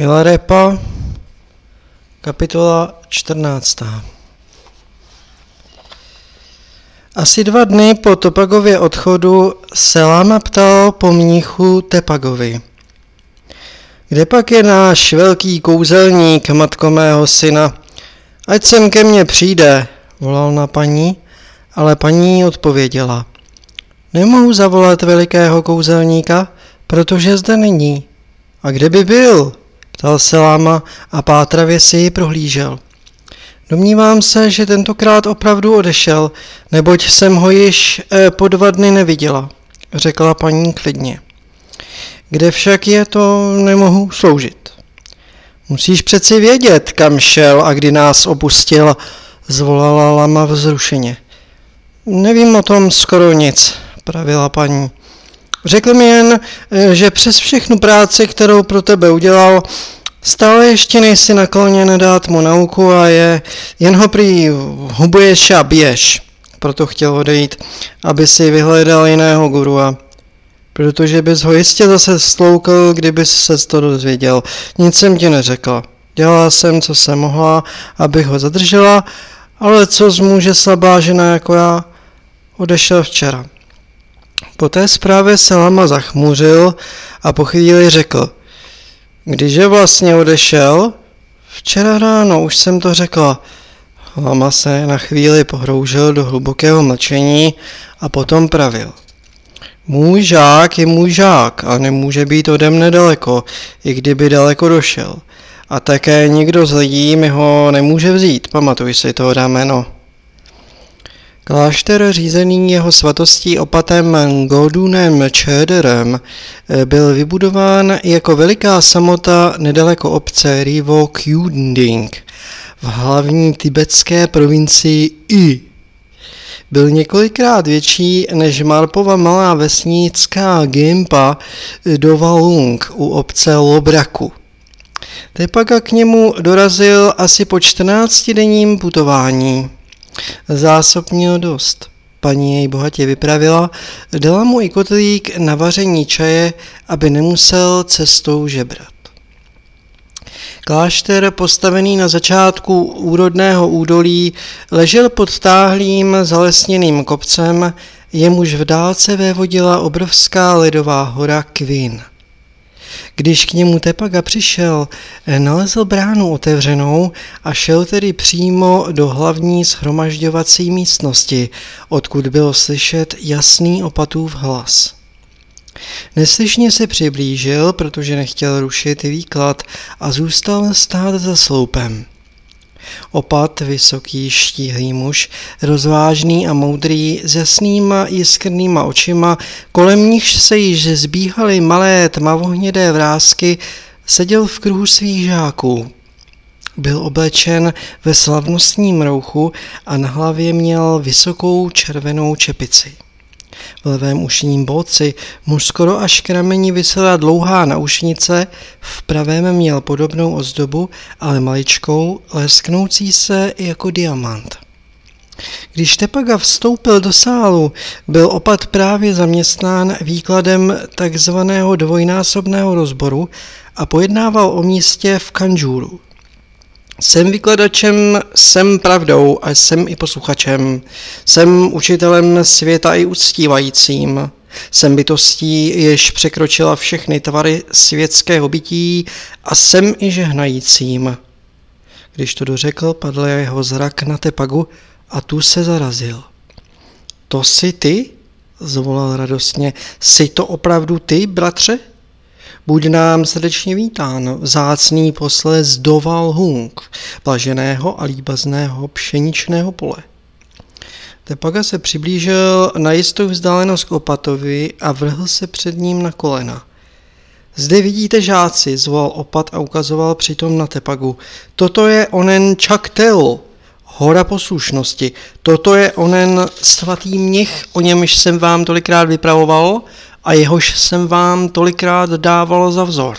Milarepa, kapitola 14. Asi dva dny po Topagově odchodu se Lama ptal po mníchu Tepagovi. Kde pak je náš velký kouzelník, matko mého syna? Ať sem ke mně přijde, volal na paní, ale paní odpověděla. Nemohu zavolat velikého kouzelníka, protože zde není. A kde by byl? Ptal se láma a pátravě si ji prohlížel. Domnívám se, že tentokrát opravdu odešel, neboť jsem ho již eh, po dva dny neviděla, řekla paní klidně. Kde však je, to nemohu sloužit. Musíš přeci vědět, kam šel a kdy nás opustil, zvolala lama vzrušeně. Nevím o tom skoro nic, pravila paní. Řekl mi jen, eh, že přes všechnu práci, kterou pro tebe udělal, stále ještě nejsi nakloněn dát mu nauku a je, jen ho prý hubuješ a běž. Proto chtěl odejít, aby si vyhledal jiného gurua. Protože bys ho jistě zase sloukl, kdybys se to dozvěděl. Nic jsem ti neřekla. Dělala jsem, co jsem mohla, abych ho zadržela, ale co zmůže slabá žena jako já, odešel včera. Po té zprávě se Lama zachmuřil a po chvíli řekl, když je vlastně odešel? Včera ráno, už jsem to řekla. Lama se na chvíli pohroužil do hlubokého mlčení a potom pravil. Můj žák je můj žák a nemůže být ode mne daleko, i kdyby daleko došel. A také nikdo z lidí mi ho nemůže vzít, pamatuj si to rameno. Klášter řízený jeho svatostí opatem Godunem Čederem byl vybudován jako veliká samota nedaleko obce Rivo Kyuding v hlavní tibetské provincii I. Byl několikrát větší než Marpova malá vesnická Gimpa do Valung u obce Lobraku. Tepaka k němu dorazil asi po 14-denním putování. Zásob měl dost. Paní jej bohatě vypravila, dala mu i kotlík na vaření čaje, aby nemusel cestou žebrat. Klášter, postavený na začátku úrodného údolí, ležel pod táhlým zalesněným kopcem, jemuž v dálce vévodila obrovská ledová hora Kvin. Když k němu Tepaga přišel, nalezl bránu otevřenou a šel tedy přímo do hlavní shromažďovací místnosti, odkud bylo slyšet jasný opatův hlas. Neslyšně se přiblížil, protože nechtěl rušit výklad a zůstal stát za sloupem. Opat, vysoký, štíhlý muž, rozvážný a moudrý, s jasnýma jiskrnýma očima, kolem nichž se již zbíhaly malé tmavohnědé vrázky, seděl v kruhu svých žáků. Byl oblečen ve slavnostním rouchu a na hlavě měl vysokou červenou čepici. V levém ušním bolci mu skoro až k rameni vysela dlouhá naušnice, v pravém měl podobnou ozdobu, ale maličkou, lesknoucí se jako diamant. Když Tepaga vstoupil do sálu, byl opat právě zaměstnán výkladem takzvaného dvojnásobného rozboru a pojednával o místě v Kanžuru. Jsem vykladačem, jsem pravdou a jsem i posluchačem. Jsem učitelem světa i uctívajícím. Jsem bytostí, jež překročila všechny tvary světského bytí a jsem i žehnajícím. Když to dořekl, padl jeho zrak na tepagu a tu se zarazil. To jsi ty? zvolal radostně. Jsi to opravdu ty, bratře? Buď nám srdečně vítán, vzácný posles Doval Hung, blaženého a líbazného pšeničného pole. Tepaga se přiblížil na jistou vzdálenost k opatovi a vrhl se před ním na kolena. Zde vidíte žáci, zvolal opat a ukazoval přitom na Tepagu. Toto je onen Čaktel, hora poslušnosti. Toto je onen svatý mnich, o němž jsem vám tolikrát vypravoval a jehož jsem vám tolikrát dával za vzor.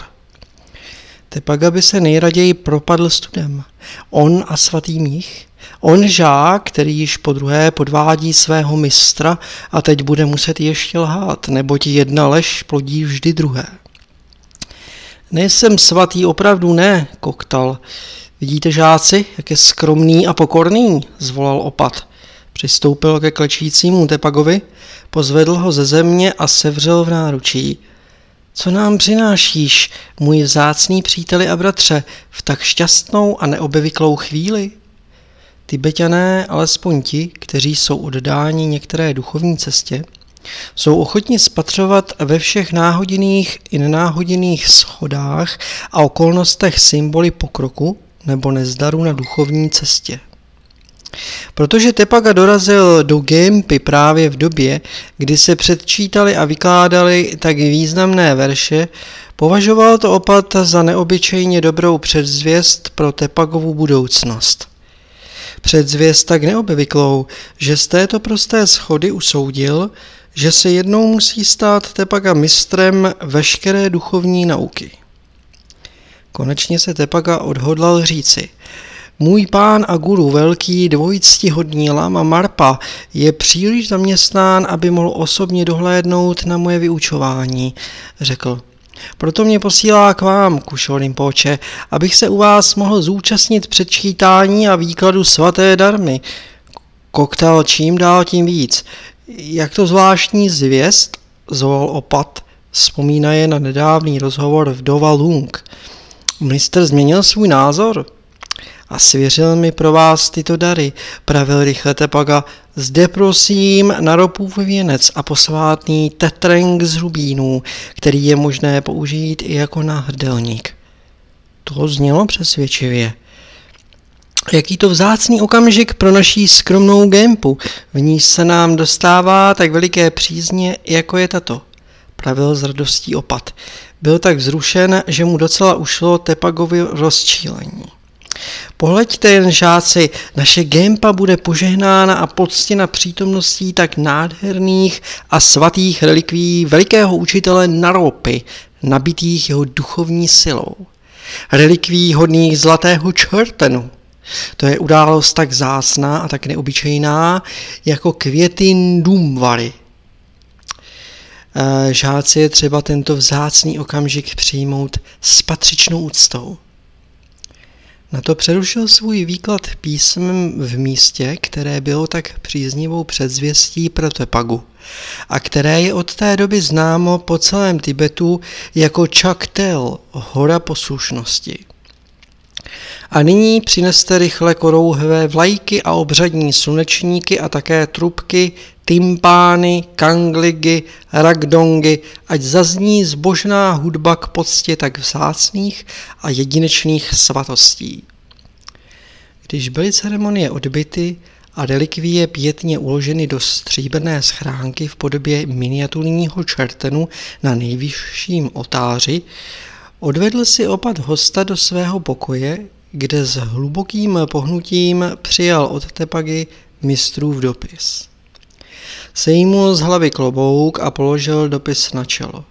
Tepaga by se nejraději propadl studem. On a svatý mích, on žák, který již po druhé podvádí svého mistra a teď bude muset ještě lhát, neboť jedna lež plodí vždy druhé. Nejsem svatý, opravdu ne, koktal. Vidíte, žáci, jak je skromný a pokorný, zvolal opat. Přistoupil ke klečícímu Tepagovi, pozvedl ho ze země a sevřel v náručí. Co nám přinášíš, můj vzácný příteli a bratře, v tak šťastnou a neobyvyklou chvíli? Tibetané, alespoň ti, kteří jsou oddáni některé duchovní cestě, jsou ochotni spatřovat ve všech náhodinných i nenáhodinných schodách a okolnostech symboly pokroku nebo nezdaru na duchovní cestě. Protože Tepaga dorazil do Gempy právě v době, kdy se předčítali a vykládali tak významné verše, považoval to opat za neobyčejně dobrou předzvěst pro Tepagovu budoucnost. Předzvěst tak neobvyklou, že z této prosté schody usoudil, že se jednou musí stát Tepaga mistrem veškeré duchovní nauky. Konečně se Tepaga odhodlal říci – můj pán a guru, velký dvojctihodný lama Marpa, je příliš zaměstnán, aby mohl osobně dohlédnout na moje vyučování, řekl. Proto mě posílá k vám, Kušo poče, abych se u vás mohl zúčastnit předčítání a výkladu svaté darmy. Koktal čím dál tím víc. Jak to zvláštní zvěst, zvolal opat, vzpomínaje na nedávný rozhovor v Dova Lung. Mistr změnil svůj názor? A svěřil mi pro vás tyto dary, pravil rychle Tepaga, zde prosím na ropův věnec a posvátný tetreng z rubínů, který je možné použít i jako náhrdelník. To znělo přesvědčivě. Jaký to vzácný okamžik pro naší skromnou gempu, v ní se nám dostává tak veliké přízně, jako je tato, pravil s radostí opat. Byl tak vzrušen, že mu docela ušlo Tepagovi rozčílení. Pohleďte jen žáci, naše gempa bude požehnána a poctěna přítomností tak nádherných a svatých relikví velikého učitele Naropy, nabitých jeho duchovní silou. Relikví hodných zlatého čertenu. To je událost tak zásná a tak neobyčejná, jako květy Dumvary. Eh, žáci je třeba tento vzácný okamžik přijmout s patřičnou úctou. Na to přerušil svůj výklad písmem v místě, které bylo tak příznivou předzvěstí pro Tepagu a které je od té doby známo po celém Tibetu jako Chaktel, hora poslušnosti. A nyní přineste rychle korouhvé vlajky a obřadní slunečníky a také trubky, tympány, kangligy, ragdongy, ať zazní zbožná hudba k poctě tak vzácných a jedinečných svatostí. Když byly ceremonie odbyty a relikvie pětně uloženy do stříbrné schránky v podobě miniaturního čertenu na nejvyšším otáři, odvedl si opat hosta do svého pokoje, kde s hlubokým pohnutím přijal od Tepagy mistrův dopis. Sejmul z hlavy klobouk a položil dopis na čelo.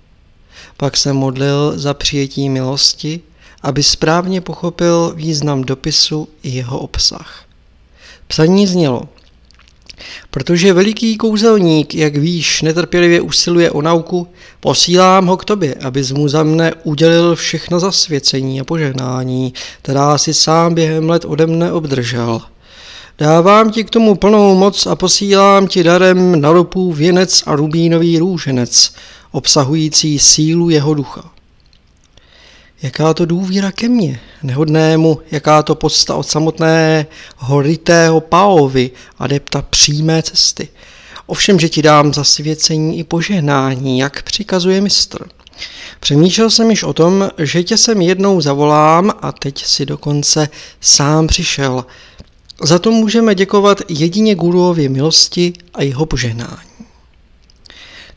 Pak se modlil za přijetí milosti, aby správně pochopil význam dopisu i jeho obsah. Psaní znělo – Protože veliký kouzelník, jak víš, netrpělivě usiluje o nauku, posílám ho k tobě, abys mu za mne udělil všechno zasvěcení a požehnání, která si sám během let ode mne obdržel. Dávám ti k tomu plnou moc a posílám ti darem na ropu věnec a rubínový růženec, obsahující sílu jeho ducha. Jaká to důvíra ke mně, nehodnému, jaká to podsta od samotné horitého Paovi, adepta přímé cesty. Ovšem, že ti dám zasvěcení i požehnání, jak přikazuje mistr. Přemýšlel jsem již o tom, že tě sem jednou zavolám a teď si dokonce sám přišel. Za to můžeme děkovat jedině Guruově milosti a jeho požehnání.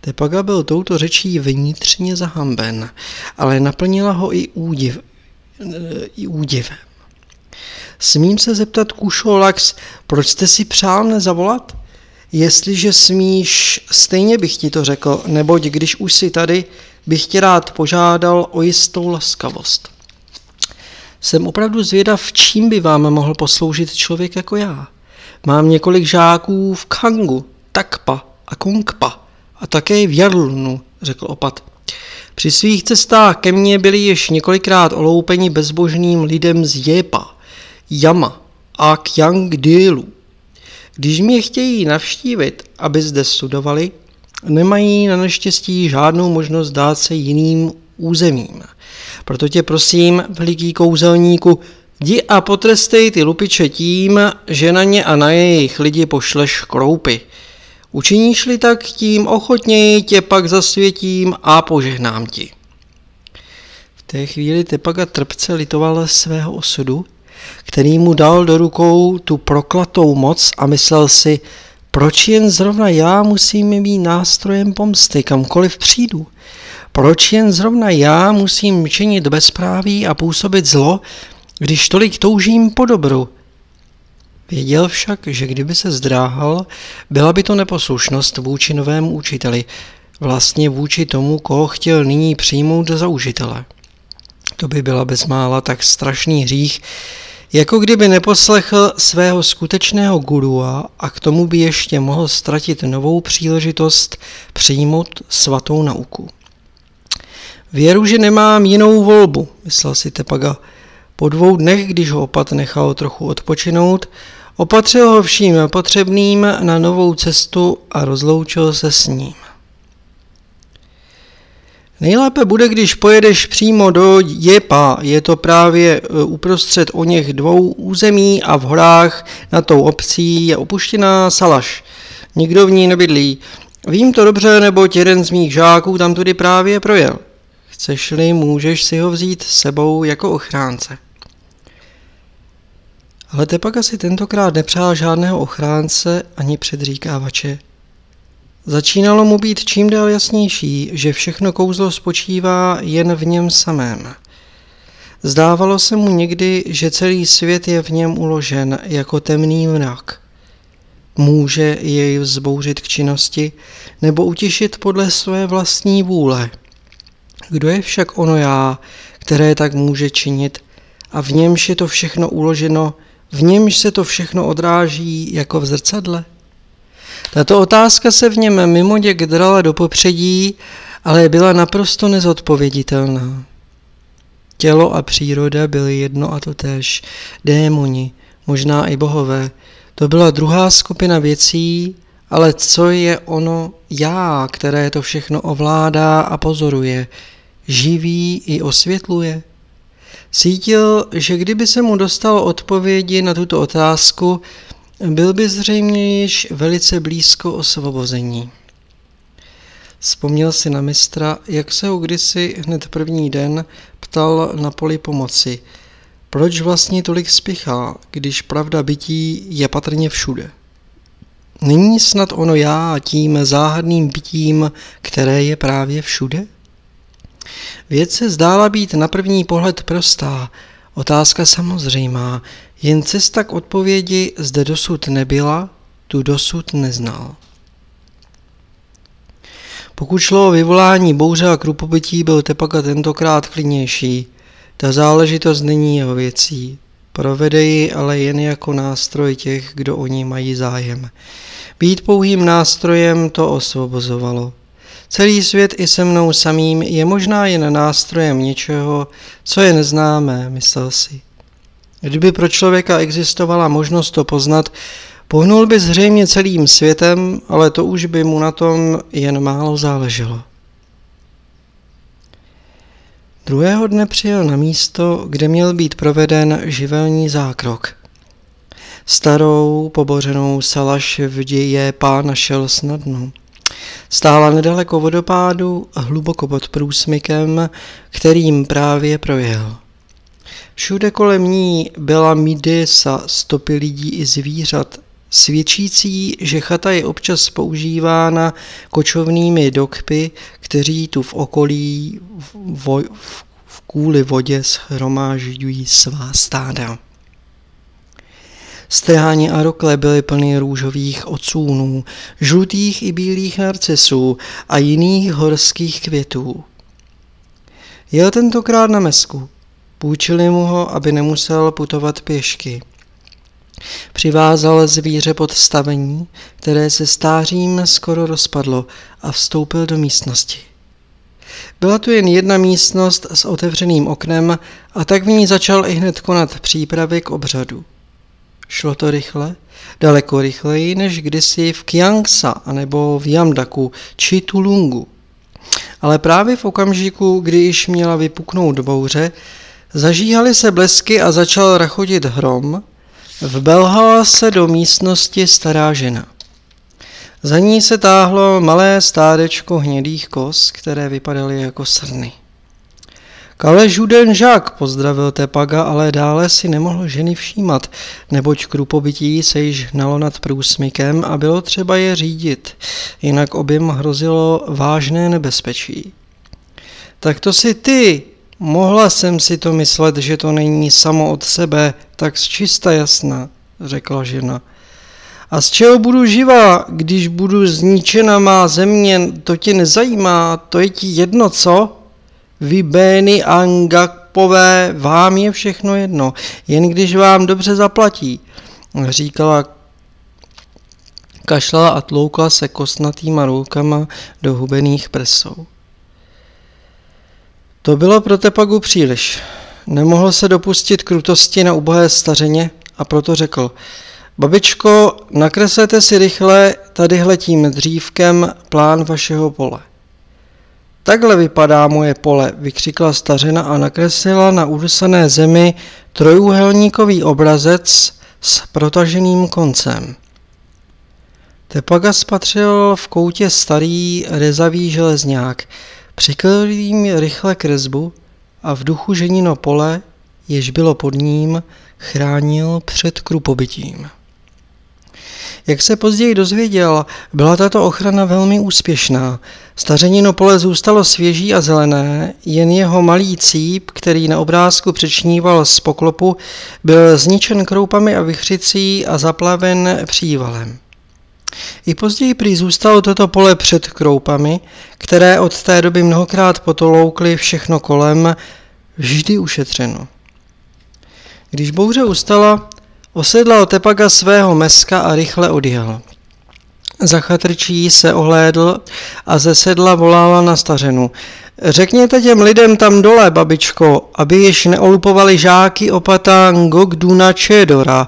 Tepaga byl touto řečí vnitřně zahamben, ale naplnila ho i, údiv, i údivem. Smím se zeptat, Kušo Lax, proč jste si přál nezavolat? Jestliže smíš, stejně bych ti to řekl, neboť když už si tady, bych tě rád požádal o jistou laskavost. Jsem opravdu zvědav, čím by vám mohl posloužit člověk jako já. Mám několik žáků v Kangu, Takpa a Kongpa a také v Jarlunu, řekl opat. Při svých cestách ke mně byli již několikrát oloupeni bezbožným lidem z Jepa, Jama a Kyangdilu. Když mě chtějí navštívit, aby zde studovali, nemají na neštěstí žádnou možnost dát se jiným územím. Proto tě prosím, veliký kouzelníku, jdi a potrestej ty lupiče tím, že na ně a na jejich lidi pošleš kroupy. Učiníš-li tak, tím ochotněji tě pak zasvětím a požehnám ti. V té chvíli Tepaga trpce litoval svého osudu, který mu dal do rukou tu proklatou moc a myslel si, proč jen zrovna já musím být nástrojem pomsty, kamkoliv přijdu? Proč jen zrovna já musím činit bezpráví a působit zlo, když tolik toužím po dobru? Věděl však, že kdyby se zdráhal, byla by to neposlušnost vůči novému učiteli, vlastně vůči tomu, koho chtěl nyní přijmout za užitele. To by byla bezmála tak strašný hřích, jako kdyby neposlechl svého skutečného gurua a k tomu by ještě mohl ztratit novou příležitost přijmout svatou nauku. Věru, že nemám jinou volbu, myslel si Tepaga. Po dvou dnech, když ho opat nechal trochu odpočinout, opatřil ho vším potřebným na novou cestu a rozloučil se s ním. Nejlépe bude, když pojedeš přímo do Jepa, je to právě e, uprostřed o něch dvou území a v horách na tou obcí je opuštěná Salaš. Nikdo v ní nebydlí. Vím to dobře, nebo jeden z mých žáků tam tudy právě projel. Chceš-li, můžeš si ho vzít sebou jako ochránce. Ale Tepaka si tentokrát nepřál žádného ochránce ani předříkávače. Začínalo mu být čím dál jasnější, že všechno kouzlo spočívá jen v něm samém. Zdávalo se mu někdy, že celý svět je v něm uložen jako temný mrak. Může jej vzbouřit k činnosti nebo utěšit podle své vlastní vůle. Kdo je však ono já, které tak může činit a v němž je to všechno uloženo, v němž se to všechno odráží jako v zrcadle? Tato otázka se v něm mimo děk drala do popředí, ale byla naprosto nezodpověditelná. Tělo a příroda byly jedno a to též. Démoni, možná i bohové. To byla druhá skupina věcí, ale co je ono já, které to všechno ovládá a pozoruje, živí i osvětluje? Cítil, že kdyby se mu dostalo odpovědi na tuto otázku, byl by zřejmě již velice blízko osvobození. Vzpomněl si na mistra, jak se ho kdysi hned první den ptal na poli pomoci. Proč vlastně tolik spěchá, když pravda bytí je patrně všude? Není snad ono já tím záhadným bytím, které je právě všude? Věc se zdála být na první pohled prostá, otázka samozřejmá, jen cesta k odpovědi zde dosud nebyla, tu dosud neznal. Pokud šlo o vyvolání bouře a krupobytí, byl Tepaka tentokrát klidnější. Ta záležitost není jeho věcí. Provede ji ale jen jako nástroj těch, kdo o ní mají zájem. Být pouhým nástrojem to osvobozovalo. Celý svět i se mnou samým je možná jen nástrojem něčeho, co je neznámé, myslel si. Kdyby pro člověka existovala možnost to poznat, pohnul by zřejmě celým světem, ale to už by mu na tom jen málo záleželo. Druhého dne přijel na místo, kde měl být proveden živelní zákrok. Starou, pobořenou salaš v děje pán našel snadno. Stála nedaleko vodopádu, hluboko pod průsmykem, kterým právě projel. Všude kolem ní byla midesa stopy lidí i zvířat, svědčící, že chata je občas používána kočovnými dokpy, kteří tu v okolí v, v, v kůli vodě shromážďují svá stáda. Stráně a rokle byly plny růžových ocůnů, žlutých i bílých narcisů a jiných horských květů. Jel tentokrát na mesku. Půjčili mu ho, aby nemusel putovat pěšky. Přivázal zvíře pod stavení, které se stářím skoro rozpadlo a vstoupil do místnosti. Byla tu jen jedna místnost s otevřeným oknem a tak v ní začal i hned konat přípravy k obřadu. Šlo to rychle, daleko rychleji než kdysi v Kiangsa anebo v Yamdaku či Tulungu. Ale právě v okamžiku, kdy již měla vypuknout bouře, zažíhaly se blesky a začal rachotit hrom, vbelhala se do místnosti stará žena. Za ní se táhlo malé stádečko hnědých kos, které vypadaly jako srny. Kale Žák pozdravil Tepaga, ale dále si nemohl ženy všímat, neboť krupobytí se již hnalo nad průsmykem a bylo třeba je řídit, jinak objem hrozilo vážné nebezpečí. Tak to si ty, mohla jsem si to myslet, že to není samo od sebe, tak z čista jasná, řekla žena. A z čeho budu živá, když budu zničena má země, to tě nezajímá, to je ti jedno, co? Vy Bény Angakpové, vám je všechno jedno, jen když vám dobře zaplatí, říkala kašlala a tloukla se kosnatýma rukama do hubených prsou. To bylo pro Tepagu příliš. Nemohl se dopustit krutosti na ubohé stařeně a proto řekl, babičko, nakreslete si rychle tadyhle tím dřívkem plán vašeho pole. Takhle vypadá moje pole, vykřikla stařena a nakreslila na udusané zemi trojúhelníkový obrazec s protaženým koncem. Tepaga spatřil v koutě starý rezavý železňák, přikryl jim rychle kresbu a v duchu ženino pole, jež bylo pod ním, chránil před krupobytím. Jak se později dozvěděl, byla tato ochrana velmi úspěšná. Stařenino pole zůstalo svěží a zelené, jen jeho malý cíp, který na obrázku přečníval z poklopu, byl zničen kroupami a vychřicí a zaplaven přívalem. I později prý zůstalo toto pole před kroupami, které od té doby mnohokrát potoloukly všechno kolem, vždy ušetřeno. Když bouře ustala, Osedlal Tepaga svého meska a rychle odjel. Zachatrčí se ohlédl a ze sedla volala na stařenu. Řekněte těm lidem tam dole, babičko, aby již neolupovali žáky opata Ngogduna Čedora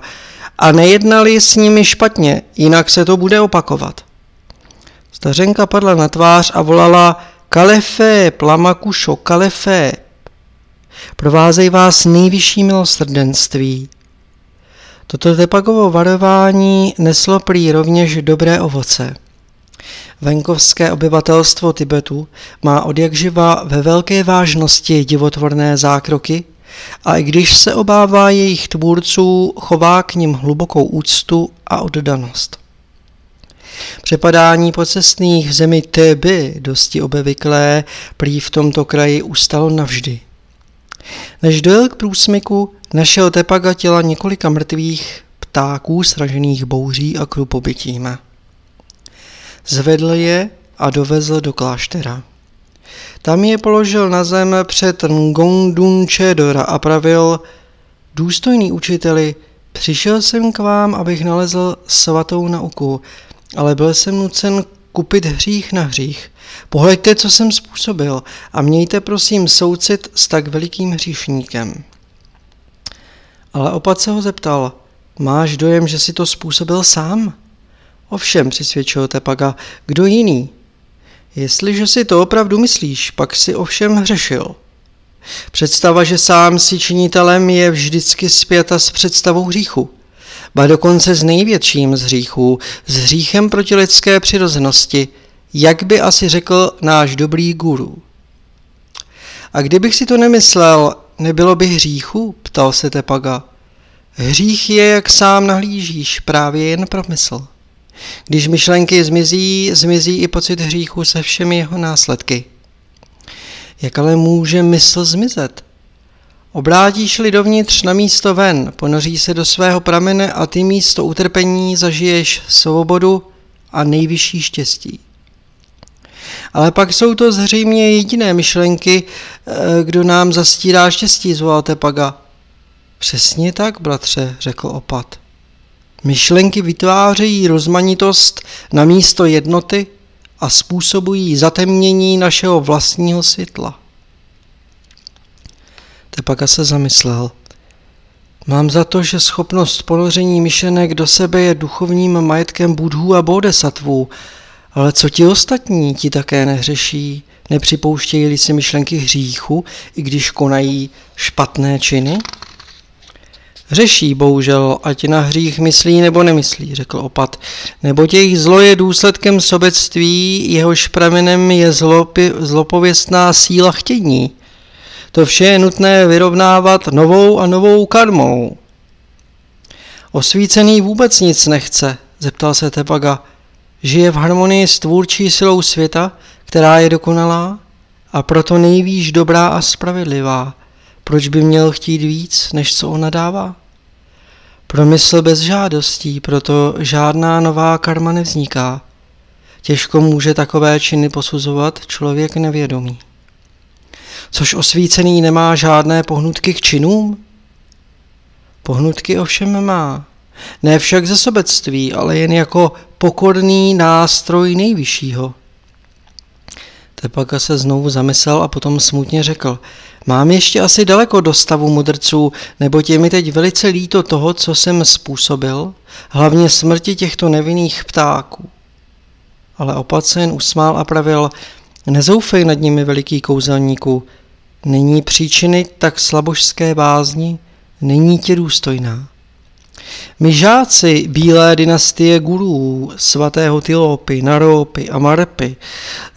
a nejednali s nimi špatně, jinak se to bude opakovat. Stařenka padla na tvář a volala Kalefe, plamakušo, kalefe. Provázej vás nejvyšší milosrdenství. Toto Tepagovo varování neslo prý rovněž dobré ovoce. Venkovské obyvatelstvo Tibetu má odjakživa ve velké vážnosti divotvorné zákroky a i když se obává jejich tvůrců, chová k nim hlubokou úctu a oddanost. Přepadání pocestných v zemi Teby, dosti obevyklé, prý v tomto kraji ustalo navždy. Než dojel k průsmyku, našel Tepaga těla několika mrtvých ptáků sražených bouří a krupobytím. Zvedl je a dovezl do kláštera. Tam je položil na zem před Ngondun Chedora a pravil, důstojný učiteli, přišel jsem k vám, abych nalezl svatou nauku, ale byl jsem nucen kupit hřích na hřích. Pohleďte, co jsem způsobil a mějte prosím soucit s tak velikým hříšníkem. Ale opat se ho zeptal, máš dojem, že si to způsobil sám? Ovšem, přisvědčil Tepaga, kdo jiný? Jestliže si to opravdu myslíš, pak si ovšem hřešil. Představa, že sám si činitelem je vždycky zpěta s představou hříchu ba dokonce s největším z hříchů, s hříchem proti lidské přirozenosti, jak by asi řekl náš dobrý guru. A kdybych si to nemyslel, nebylo by hříchu? ptal se Tepaga. Hřích je, jak sám nahlížíš, právě jen promysl. Když myšlenky zmizí, zmizí i pocit hříchu se všemi jeho následky. Jak ale může mysl zmizet? Obrátíš-li dovnitř na místo ven, ponoří se do svého pramene a ty místo utrpení zažiješ svobodu a nejvyšší štěstí. Ale pak jsou to zřejmě jediné myšlenky, eh, kdo nám zastírá štěstí, zvolal Tepaga. Přesně tak, bratře, řekl opat. Myšlenky vytvářejí rozmanitost na místo jednoty a způsobují zatemnění našeho vlastního světla. Tepaka se zamyslel. Mám za to, že schopnost ponoření myšlenek do sebe je duchovním majetkem budhů a bodesattvů, ale co ti ostatní ti také nehřeší, nepřipouštějí si myšlenky hříchu, i když konají špatné činy? Řeší, bohužel, ať na hřích myslí nebo nemyslí, řekl opat, nebo jejich zlo je důsledkem sobectví, jehož pramenem je zlopi, zlopověstná síla chtění. To vše je nutné vyrovnávat novou a novou karmou. Osvícený vůbec nic nechce, zeptal se Tepaga. Žije v harmonii s tvůrčí silou světa, která je dokonalá a proto nejvíš dobrá a spravedlivá. Proč by měl chtít víc, než co ona dává? Promysl bez žádostí, proto žádná nová karma nevzniká. Těžko může takové činy posuzovat člověk nevědomý. Což osvícený nemá žádné pohnutky k činům? Pohnutky ovšem má. Ne však ze sobectví, ale jen jako pokorný nástroj nejvyššího. Tepaka se znovu zamyslel a potom smutně řekl, mám ještě asi daleko do stavu mudrců, nebo je mi teď velice líto toho, co jsem způsobil, hlavně smrti těchto nevinných ptáků. Ale opat se jen usmál a pravil, nezoufej nad nimi, veliký kouzelníku, není příčiny tak slabožské bázni, není tě důstojná. My žáci bílé dynastie gurů, svatého Tylopy, Naropy a Marpy,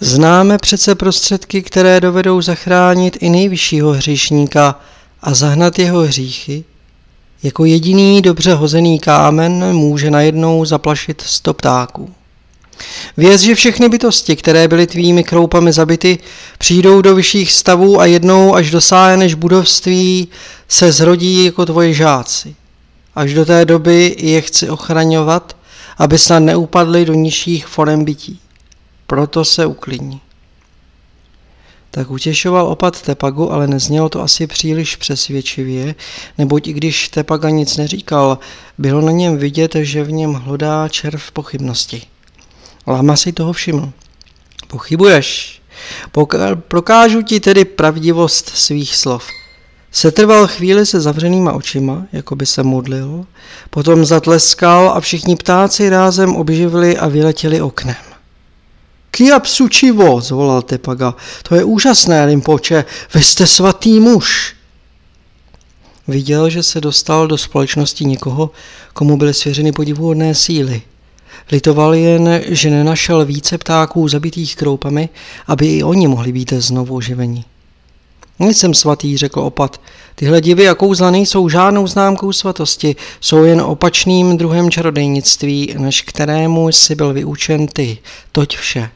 známe přece prostředky, které dovedou zachránit i nejvyššího hříšníka a zahnat jeho hříchy. Jako jediný dobře hozený kámen může najednou zaplašit sto ptáků. Věz, že všechny bytosti, které byly tvými kroupami zabity, přijdou do vyšších stavů a jednou, až dosáhneš budovství, se zrodí jako tvoji žáci. Až do té doby je chci ochraňovat, aby snad neupadly do nižších forem bytí. Proto se uklidní. Tak utěšoval opat Tepagu, ale neznělo to asi příliš přesvědčivě, neboť i když Tepaga nic neříkal, bylo na něm vidět, že v něm hlodá červ pochybnosti. Lama si toho všiml. Pochybuješ. prokážu ti tedy pravdivost svých slov. Setrval chvíli se zavřenýma očima, jako by se modlil, potom zatleskal a všichni ptáci rázem obživili a vyletěli oknem. Kia psučivo, zvolal Tepaga, to je úžasné, Limpoče, vy jste svatý muž. Viděl, že se dostal do společnosti někoho, komu byly svěřeny podivuhodné síly. Litoval jen, že nenašel více ptáků zabitých kroupami, aby i oni mohli být znovu oživeni. Nejsem svatý, řekl opat. Tyhle divy a kouzla nejsou žádnou známkou svatosti, jsou jen opačným druhem čarodejnictví, než kterému jsi byl vyučen ty. Toť vše.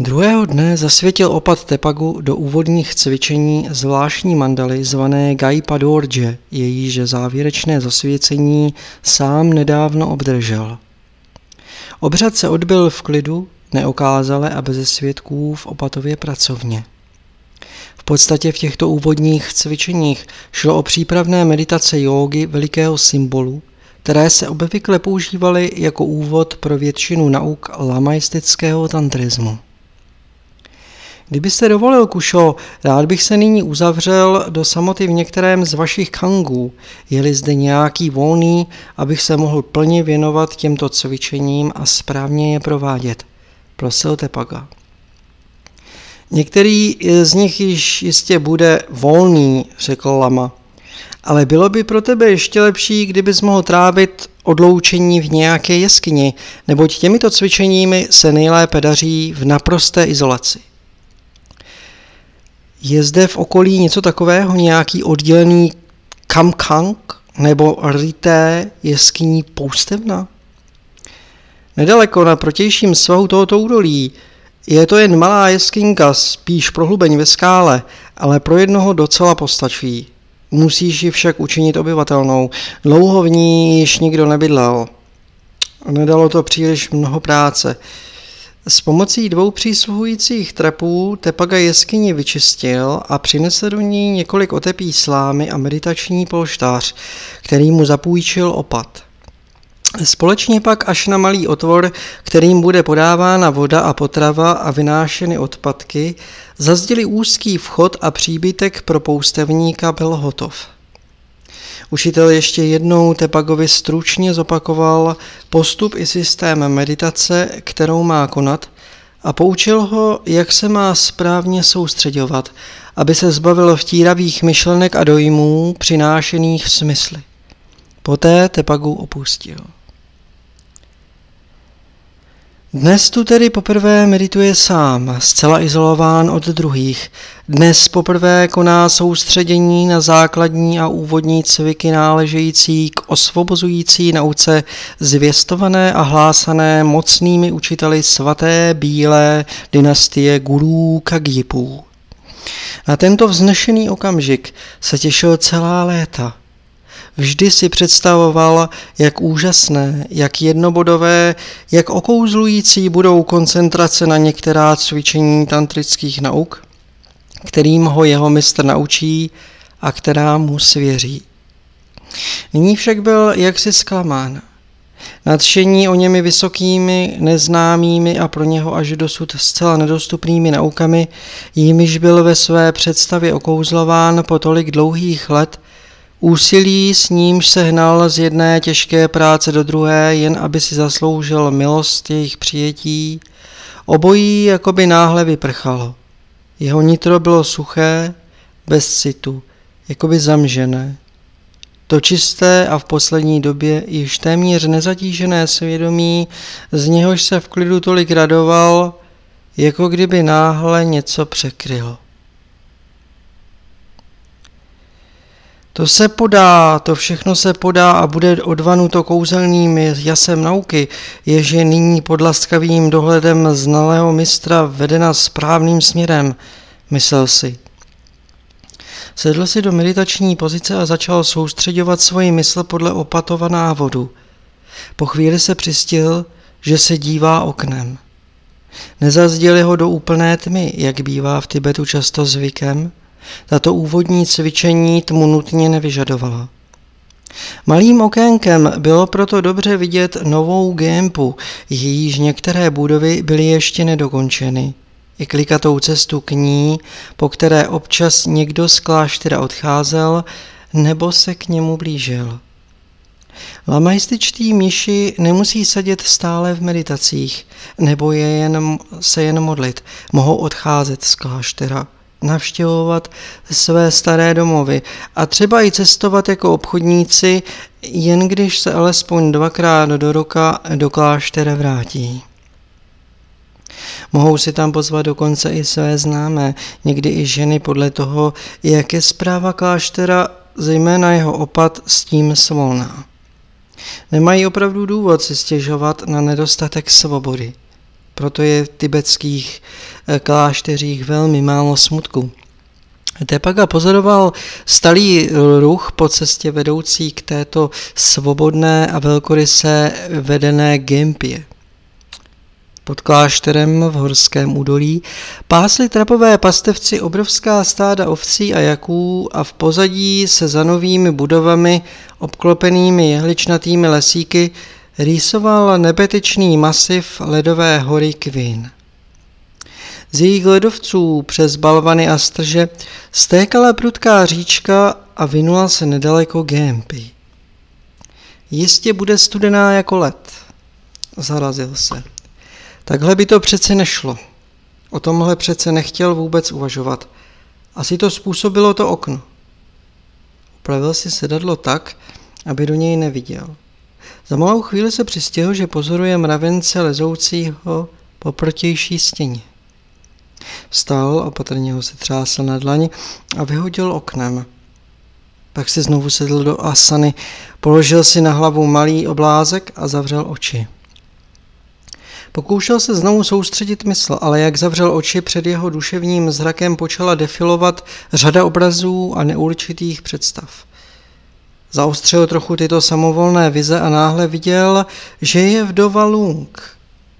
Druhého dne zasvětil opat Tepagu do úvodních cvičení zvláštní mandaly zvané Gaipadorje, jejíž závěrečné zasvěcení sám nedávno obdržel. Obřad se odbyl v klidu, neokázale a bez svědků v opatově pracovně. V podstatě v těchto úvodních cvičeních šlo o přípravné meditace jógy velikého symbolu, které se obvykle používaly jako úvod pro většinu nauk lamaistického tantrismu. Kdybyste dovolil, Kušo, rád bych se nyní uzavřel do samoty v některém z vašich kangů. Je-li zde nějaký volný, abych se mohl plně věnovat těmto cvičením a správně je provádět prosil Tepaga. Některý z nich již jistě bude volný, řekl Lama, ale bylo by pro tebe ještě lepší, kdybys mohl trávit odloučení v nějaké jeskyni, neboť těmito cvičeními se nejlépe daří v naprosté izolaci. Je zde v okolí něco takového, nějaký oddělený kamkang nebo rité jeskyní poustevna? Nedaleko na protějším svahu tohoto údolí je to jen malá jeskyňka, spíš prohlubeň ve skále, ale pro jednoho docela postačí. Musíš ji však učinit obyvatelnou. Dlouho v ní již nikdo nebydlel. Nedalo to příliš mnoho práce. S pomocí dvou přísluhujících trapů Tepaga jeskyni vyčistil a přinesl do ní několik otepí slámy a meditační polštář, který mu zapůjčil opat. Společně pak až na malý otvor, kterým bude podávána voda a potrava a vynášeny odpadky, zazděli úzký vchod a příbytek pro poustevníka byl hotov. Učitel ještě jednou Tepagovi stručně zopakoval postup i systém meditace, kterou má konat, a poučil ho, jak se má správně soustředovat, aby se zbavil vtíravých myšlenek a dojmů přinášených smysly. Poté Tepagu opustil. Dnes tu tedy poprvé medituje sám, zcela izolován od druhých. Dnes poprvé koná soustředění na základní a úvodní cviky náležející k osvobozující nauce zvěstované a hlásané mocnými učiteli svaté bílé dynastie gurů Kagyipů. Na tento vznešený okamžik se těšil celá léta – Vždy si představoval, jak úžasné, jak jednobodové, jak okouzlující budou koncentrace na některá cvičení tantrických nauk, kterým ho jeho mistr naučí a která mu svěří. Nyní však byl jaksi zklamán. Nadšení o němi vysokými, neznámými a pro něho až dosud zcela nedostupnými naukami, jimiž byl ve své představě okouzlován po tolik dlouhých let, Úsilí s nímž se hnal z jedné těžké práce do druhé, jen aby si zasloužil milost jejich přijetí, obojí jakoby náhle vyprchalo. Jeho nitro bylo suché, bez citu, jakoby zamžené. To čisté a v poslední době již téměř nezatížené svědomí, z něhož se v klidu tolik radoval, jako kdyby náhle něco překrylo. To se podá, to všechno se podá a bude odvanuto kouzelným jasem nauky, jež je nyní pod laskavým dohledem znalého mistra vedena správným směrem, myslel si. Sedl si do meditační pozice a začal soustředovat svoji mysl podle opatova návodu. Po chvíli se přistihl, že se dívá oknem. Nezazděli ho do úplné tmy, jak bývá v Tibetu často zvykem, tato úvodní cvičení tmu nutně nevyžadovala. Malým okénkem bylo proto dobře vidět novou gempu, jejíž některé budovy byly ještě nedokončeny, i klikatou cestu k ní, po které občas někdo z kláštera odcházel nebo se k němu blížil. Lamajstičtí mniši nemusí sedět stále v meditacích nebo je jen, se jen modlit, mohou odcházet z kláštera navštěvovat své staré domovy a třeba i cestovat jako obchodníci, jen když se alespoň dvakrát do roka do kláštera vrátí. Mohou si tam pozvat dokonce i své známé, někdy i ženy podle toho, jak je zpráva kláštera, zejména jeho opat, s tím svolná. Nemají opravdu důvod si stěžovat na nedostatek svobody proto je v tibetských eh, klášteřích velmi málo smutku. Tepaga pozoroval stalý ruch po cestě vedoucí k této svobodné a velkorysé vedené Gempě. Pod klášterem v horském údolí pásli trapové pastevci obrovská stáda ovcí a jaků a v pozadí se za novými budovami obklopenými jehličnatými lesíky rýsoval nebetečný masiv ledové hory Kvin. Z jejich ledovců přes balvany a strže stékala prudká říčka a vynula se nedaleko Gempy. Jistě bude studená jako led, zarazil se. Takhle by to přece nešlo. O tomhle přece nechtěl vůbec uvažovat. Asi to způsobilo to okno. Upravil si sedadlo tak, aby do něj neviděl. Za malou chvíli se přistihl, že pozoruje mravence lezoucího po protější stěně. Vstal, opatrně ho se třásl na dlaň a vyhodil oknem. Pak si znovu sedl do asany, položil si na hlavu malý oblázek a zavřel oči. Pokoušel se znovu soustředit mysl, ale jak zavřel oči, před jeho duševním zrakem počala defilovat řada obrazů a neurčitých představ. Zaostřil trochu tyto samovolné vize a náhle viděl, že je vdova Lung.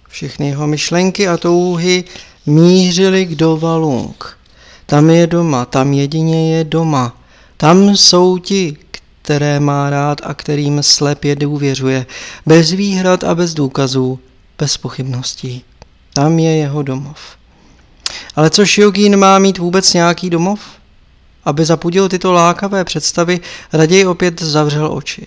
Všechny jeho myšlenky a touhy mířily k dova Lung. Tam je doma, tam jedině je doma. Tam jsou ti, které má rád a kterým slepě důvěřuje, bez výhrad a bez důkazů, bez pochybností. Tam je jeho domov. Ale což jogín má mít vůbec nějaký domov? Aby zapudil tyto lákavé představy, raději opět zavřel oči.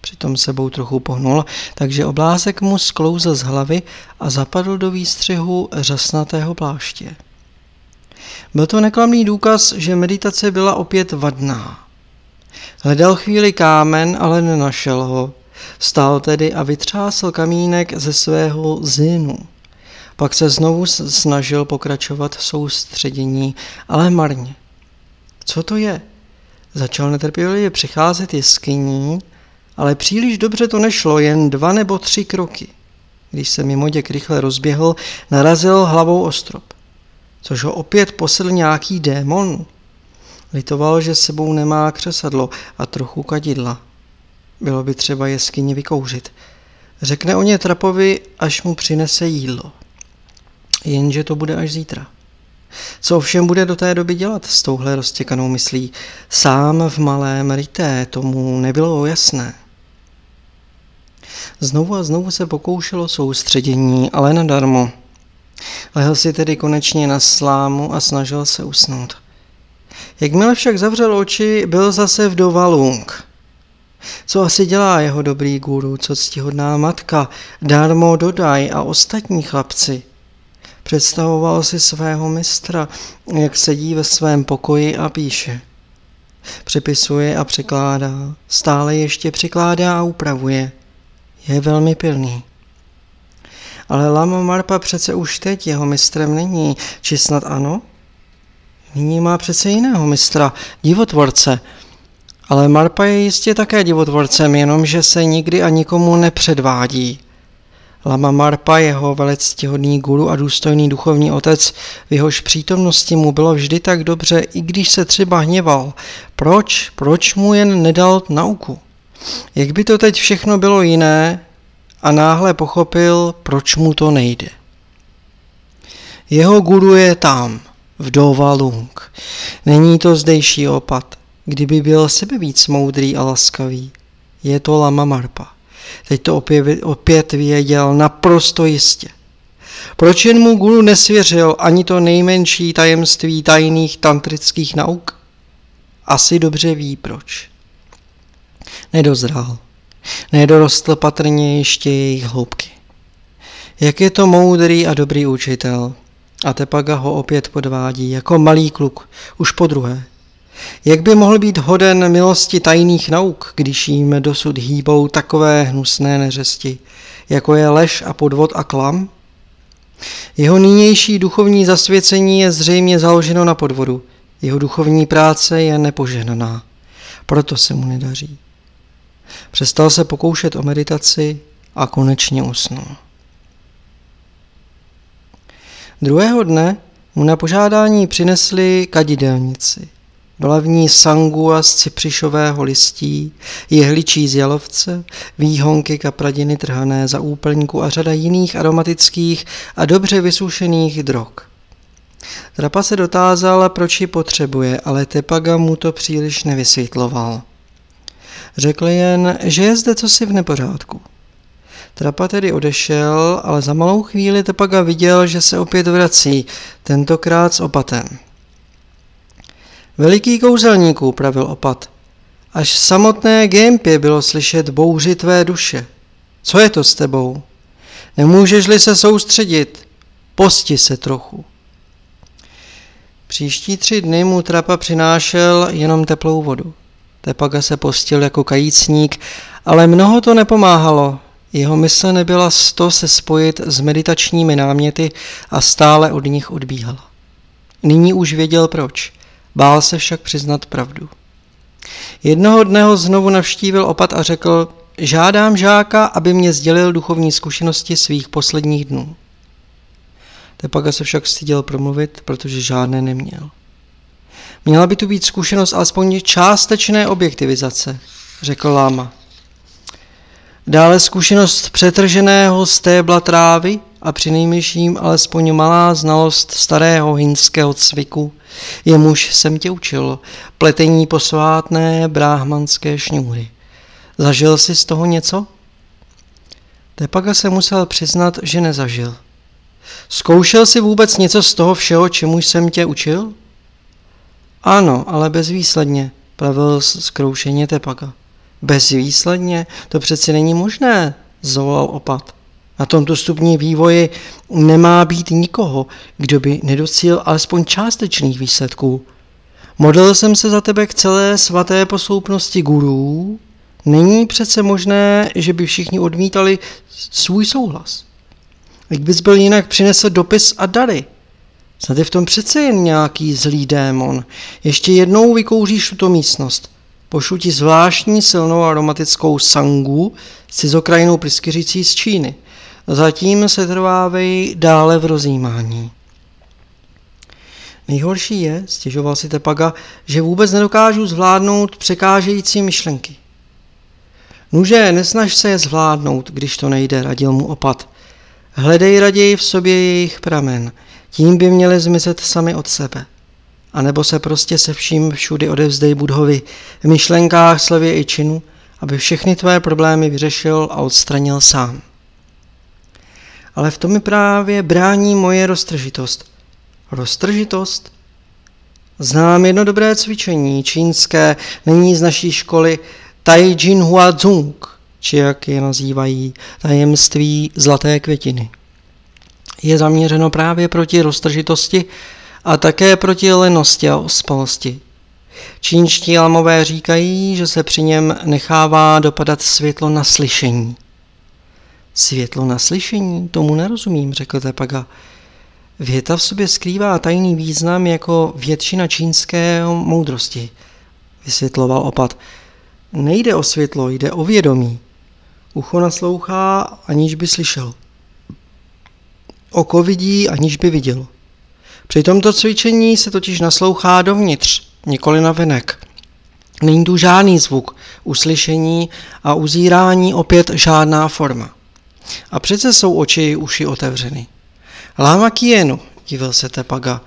Přitom sebou trochu pohnul, takže oblázek mu sklouzl z hlavy a zapadl do výstřihu řasnatého pláště. Byl to neklamný důkaz, že meditace byla opět vadná. Hledal chvíli kámen, ale nenašel ho. Stál tedy a vytřásl kamínek ze svého zinu. Pak se znovu snažil pokračovat v soustředění, ale marně. Co to je? Začal netrpělivě přicházet jeskyní, ale příliš dobře to nešlo, jen dva nebo tři kroky. Když se mimoděk rychle rozběhl, narazil hlavou o strop. Což ho opět posedl nějaký démon. Litoval, že sebou nemá křesadlo a trochu kadidla. Bylo by třeba jeskyni vykouřit. Řekne o ně Trapovi, až mu přinese jídlo. Jenže to bude až zítra. Co ovšem bude do té doby dělat s touhle roztěkanou myslí? Sám v malém rité tomu nebylo jasné. Znovu a znovu se pokoušelo soustředění, ale nadarmo. Lehl si tedy konečně na slámu a snažil se usnout. Jakmile však zavřel oči, byl zase v Dovalung. Co asi dělá jeho dobrý guru, co ctihodná matka, Darmo Dodaj a ostatní chlapci? Představoval si svého mistra, jak sedí ve svém pokoji a píše. Přepisuje a překládá, stále ještě překládá a upravuje. Je velmi pilný. Ale Lama Marpa přece už teď jeho mistrem není, či snad ano? Nyní má přece jiného mistra, divotvorce. Ale Marpa je jistě také divotvorcem, jenomže se nikdy a nikomu nepředvádí. Lama Marpa, jeho velectihodný guru a důstojný duchovní otec, v jehož přítomnosti mu bylo vždy tak dobře, i když se třeba hněval. Proč? Proč mu jen nedal nauku? Jak by to teď všechno bylo jiné a náhle pochopil, proč mu to nejde. Jeho guru je tam, v Dovalung. Není to zdejší opat. Kdyby byl sebe víc moudrý a laskavý, je to Lama Marpa. Teď to opět, opět věděl naprosto jistě. Proč jen mu guru nesvěřil ani to nejmenší tajemství tajných tantrických nauk? Asi dobře ví proč. Nedozrál. Nedorostl patrně ještě jejich hloubky. Jak je to moudrý a dobrý učitel. A Tepaga ho opět podvádí, jako malý kluk, už po druhé. Jak by mohl být hoden milosti tajných nauk, když jim dosud hýbou takové hnusné neřesti, jako je lež a podvod a klam? Jeho nynější duchovní zasvěcení je zřejmě založeno na podvodu. Jeho duchovní práce je nepožehnaná. Proto se mu nedaří. Přestal se pokoušet o meditaci a konečně usnul. Druhého dne mu na požádání přinesli kadidelnici. Byla v ní sangua z cypřišového listí, jehličí z jalovce, výhonky kapradiny trhané za úplňku a řada jiných aromatických a dobře vysušených drog. Trapa se dotázal, proč ji potřebuje, ale Tepaga mu to příliš nevysvětloval. Řekl jen, že je zde cosi v nepořádku. Trapa tedy odešel, ale za malou chvíli Tepaga viděl, že se opět vrací, tentokrát s opatem. Veliký kouzelníků, pravil opat. Až samotné Gempě bylo slyšet bouři tvé duše. Co je to s tebou? Nemůžeš-li se soustředit? Posti se trochu. Příští tři dny mu Trapa přinášel jenom teplou vodu. Tepaga se postil jako kajícník, ale mnoho to nepomáhalo. Jeho mysl nebyla sto se spojit s meditačními náměty a stále od nich odbíhala. Nyní už věděl proč, bál se však přiznat pravdu. Jednoho dne ho znovu navštívil opat a řekl, žádám žáka, aby mě sdělil duchovní zkušenosti svých posledních dnů. Tepaga se však styděl promluvit, protože žádné neměl. Měla by tu být zkušenost alespoň částečné objektivizace, řekl Láma. Dále zkušenost přetrženého stébla trávy a přinejmenším alespoň malá znalost starého hinského cviku, jemuž jsem tě učil, pletení posvátné bráhmanské šňůry. Zažil jsi z toho něco? Tepaga se musel přiznat, že nezažil. Zkoušel jsi vůbec něco z toho všeho, čemu jsem tě učil? Ano, ale bezvýsledně, pravil zkroušeně Tepaga. Bezvýsledně? To přeci není možné, zavolal opat. Na tomto stupni vývoje nemá být nikoho, kdo by nedocíl alespoň částečných výsledků. Modlil jsem se za tebe k celé svaté posloupnosti gurů. Není přece možné, že by všichni odmítali svůj souhlas. Jak bys byl jinak přinesl dopis a dary. Snad je v tom přece jen nějaký zlý démon. Ještě jednou vykouříš tuto místnost. Pošlu ti zvláštní silnou aromatickou sangu s cizokrajinou pryskyřící z Číny. Zatím se trvávej dále v rozjímání. Nejhorší je, stěžoval si Tepaga, že vůbec nedokážu zvládnout překážející myšlenky. Nuže, nesnaž se je zvládnout, když to nejde, radil mu opat. Hledej raději v sobě jejich pramen, tím by měly zmizet sami od sebe. A nebo se prostě se vším všudy odevzdej Budhovi v myšlenkách, slově i činu, aby všechny tvé problémy vyřešil a odstranil sám. Ale v tom mi právě brání moje roztržitost. Roztržitost? Znám jedno dobré cvičení čínské, není z naší školy Tai Jin Hua Zung, či jak je nazývají, tajemství zlaté květiny. Je zaměřeno právě proti roztržitosti a také proti lenosti a ospalosti. Čínští almové říkají, že se při něm nechává dopadat světlo na slyšení. Světlo na slyšení? Tomu nerozumím, řekl Tepaga. Věta v sobě skrývá tajný význam jako většina čínské moudrosti, vysvětloval opat. Nejde o světlo, jde o vědomí. Ucho naslouchá, aniž by slyšel. Oko vidí, aniž by viděl. Při tomto cvičení se totiž naslouchá dovnitř, nikoli na venek. Není tu žádný zvuk, uslyšení a uzírání opět žádná forma. A přece jsou oči i uši otevřeny. Láma kienu, divil se Tepaga.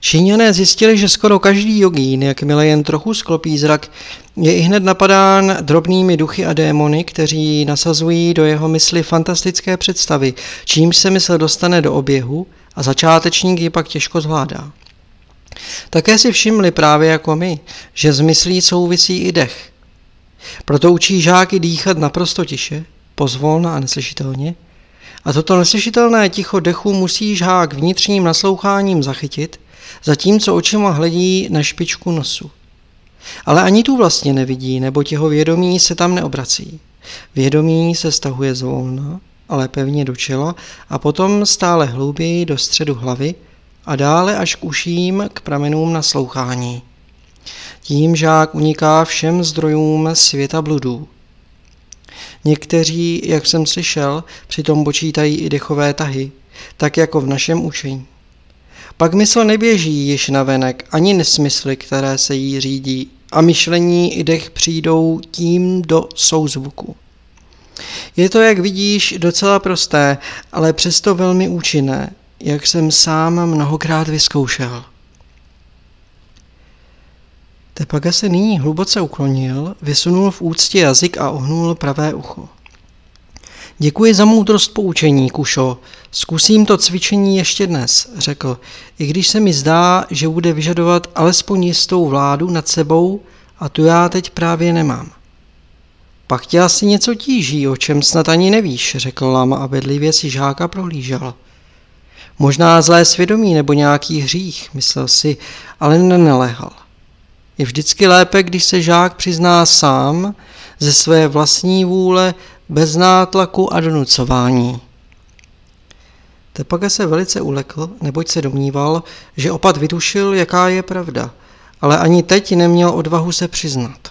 Číňané zjistili, že skoro každý jogín, jakmile jen trochu sklopí zrak, je i hned napadán drobnými duchy a démony, kteří nasazují do jeho mysli fantastické představy, čímž se mysl dostane do oběhu a začátečník ji pak těžko zvládá. Také si všimli právě jako my, že z myslí souvisí i dech. Proto učí žáky dýchat naprosto tiše, pozvolna a neslyšitelně, a toto neslyšitelné ticho dechu musí žák vnitřním nasloucháním zachytit, zatímco očima hledí na špičku nosu. Ale ani tu vlastně nevidí, nebo jeho vědomí se tam neobrací. Vědomí se stahuje zvolna, ale pevně do čela a potom stále hlouběji do středu hlavy a dále až k uším k pramenům naslouchání. Tím žák uniká všem zdrojům světa bludů. Někteří, jak jsem slyšel, přitom počítají i dechové tahy, tak jako v našem učení. Pak mysl neběží již na venek, ani nesmysly, které se jí řídí, a myšlení i dech přijdou tím do souzvuku. Je to, jak vidíš, docela prosté, ale přesto velmi účinné, jak jsem sám mnohokrát vyzkoušel. Tepaga se nyní hluboce uklonil, vysunul v úctě jazyk a ohnul pravé ucho. Děkuji za moudrost poučení, Kušo. Zkusím to cvičení ještě dnes, řekl, i když se mi zdá, že bude vyžadovat alespoň jistou vládu nad sebou a tu já teď právě nemám. Pak tě asi něco tíží, o čem snad ani nevíš, řekl Lama a bedlivě si žáka prohlížel. Možná zlé svědomí nebo nějaký hřích, myslel si, ale nenaléhal. Je vždycky lépe, když se žák přizná sám ze své vlastní vůle bez nátlaku a donucování. Tepaga se velice ulekl, neboť se domníval, že opat vytušil, jaká je pravda, ale ani teď neměl odvahu se přiznat.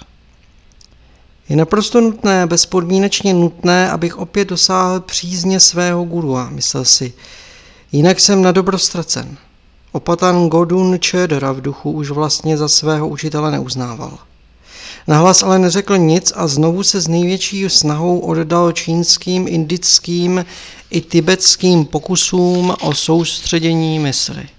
Je naprosto nutné, bezpodmínečně nutné, abych opět dosáhl přízně svého gurua, myslel si. Jinak jsem na dobro ztracen. Opatan Godun Čedra v duchu už vlastně za svého učitele neuznával. Nahlas ale neřekl nic a znovu se s největší snahou oddal čínským, indickým i tibetským pokusům o soustředění mysli.